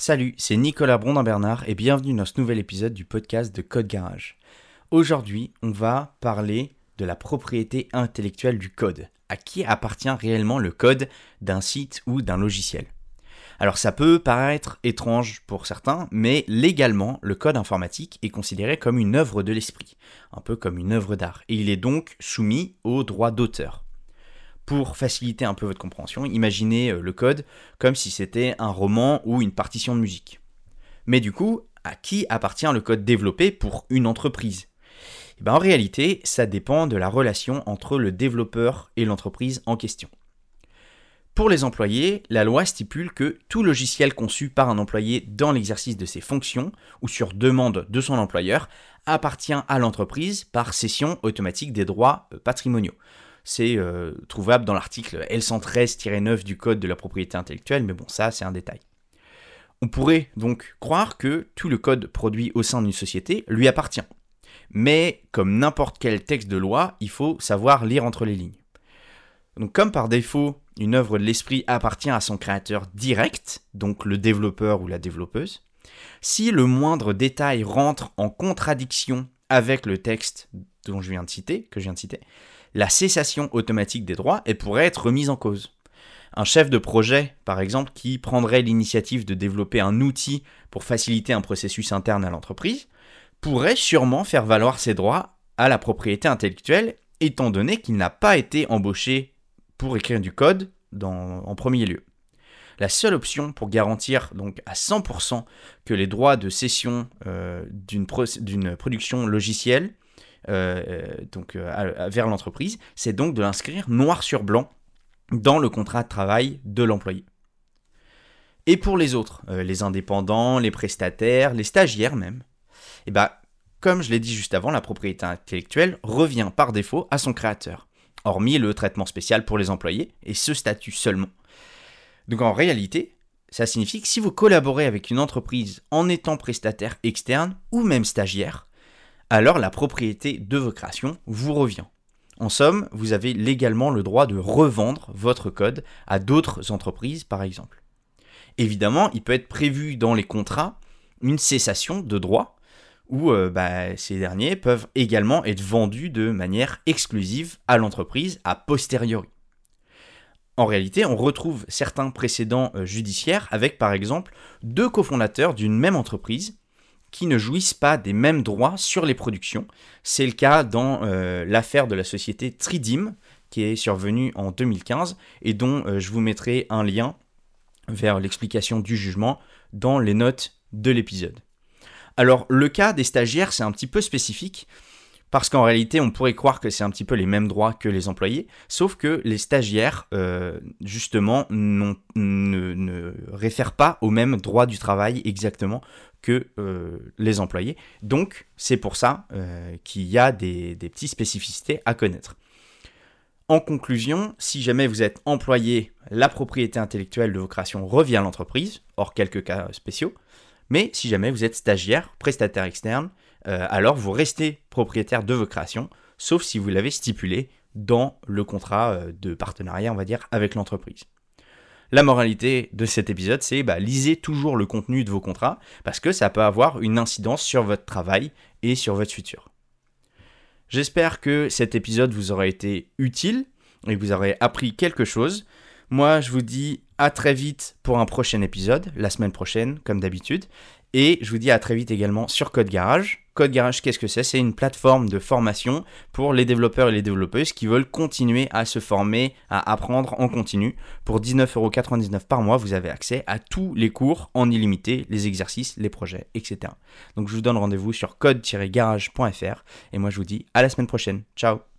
Salut, c'est Nicolas Brondin-Bernard et bienvenue dans ce nouvel épisode du podcast de Code Garage. Aujourd'hui, on va parler de la propriété intellectuelle du code. À qui appartient réellement le code d'un site ou d'un logiciel? Alors ça peut paraître étrange pour certains, mais légalement, le code informatique est considéré comme une œuvre de l'esprit, un peu comme une œuvre d'art, et il est donc soumis au droit d'auteur. Pour faciliter un peu votre compréhension, imaginez euh, le code comme si c'était un roman ou une partition de musique. Mais du coup, à qui appartient le code développé pour une entreprise? Eh ben, En réalité, ça dépend de la relation entre le développeur et l'entreprise en question. Pour les employés, la loi stipule que tout logiciel conçu par un employé dans l'exercice de ses fonctions ou sur demande de son employeur appartient à l'entreprise par cession automatique des droits euh, patrimoniaux. C'est euh, trouvable dans l'article L113-9 du Code de la propriété intellectuelle, mais bon, ça c'est un détail. On pourrait donc croire que tout le code produit au sein d'une société lui appartient. Mais comme n'importe quel texte de loi, il faut savoir lire entre les lignes. Donc comme par défaut, une œuvre de l'esprit appartient à son créateur direct, donc le développeur ou la développeuse, si le moindre détail rentre en contradiction avec le texte dont je viens de citer, que je viens citer, la cessation automatique des droits pourrait être remise en cause. Un chef de projet, par exemple, qui prendrait l'initiative de développer un outil pour faciliter un processus interne à l'entreprise, pourrait sûrement faire valoir ses droits à la propriété intellectuelle, étant donné qu'il n'a pas été embauché pour écrire du code en premier lieu. La seule option pour garantir donc à 100% que les droits de cession euh, d'une production logicielle euh, euh, donc, vers l'entreprise, c'est donc de l'inscrire noir sur blanc dans le contrat de travail de l'employé. Et pour les autres, les indépendants, les prestataires, les stagiaires même, eh ben, comme je l'ai dit juste avant, la propriété intellectuelle revient par défaut à son créateur hormis le traitement spécial pour les employés, et ce statut seulement. Donc en réalité, ça signifie que si vous collaborez avec une entreprise en étant prestataire externe ou même stagiaire, alors la propriété de vos créations vous revient. En somme, vous avez légalement le droit de revendre votre code à d'autres entreprises, par exemple. Évidemment, il peut être prévu dans les contrats une cessation de droit où euh, bah, ces derniers peuvent également être vendus de manière exclusive à l'entreprise a posteriori. En réalité, on retrouve certains précédents euh, judiciaires avec par exemple deux cofondateurs d'une même entreprise qui ne jouissent pas des mêmes droits sur les productions. C'est le cas dans euh, l'affaire de la société Tridim qui est survenue en 2015 et dont je vous mettrai un lien vers l'explication du jugement dans les notes de l'épisode. Alors le cas des stagiaires, c'est un petit peu spécifique. Parce qu'en réalité, on pourrait croire que c'est un petit peu les mêmes droits que les employés, sauf que les stagiaires, euh, justement, ne, réfèrent pas aux mêmes droits du travail exactement que euh, les employés. Donc, c'est pour ça euh, qu'il y a des, des petites spécificités à connaître. En conclusion, si jamais vous êtes employé, la propriété intellectuelle de vos créations revient à l'entreprise, hors quelques cas spéciaux. Mais si jamais vous êtes stagiaire, prestataire externe, euh, alors vous restez propriétaire de vos créations, sauf si vous l'avez stipulé dans le contrat euh, de partenariat, on va dire, avec l'entreprise. La moralité de cet épisode, c'est bah, lisez toujours le contenu de vos contrats, parce que ça peut avoir une incidence sur votre travail et sur votre futur. J'espère que cet épisode vous aura été utile et que vous aurez appris quelque chose. Moi, je vous dis à très vite pour un prochain épisode, la semaine prochaine, comme d'habitude. Et je vous dis à très vite également sur Code Garage. Code Garage, qu'est-ce que c'est? C'est une plateforme de formation pour les développeurs et les développeuses qui veulent continuer à se former, à apprendre en continu. Pour 19,99€ par mois, vous avez accès à tous les cours en illimité, les exercices, les projets, etc. Donc je vous donne rendez-vous sur code-garage.fr et moi je vous dis à la semaine prochaine. Ciao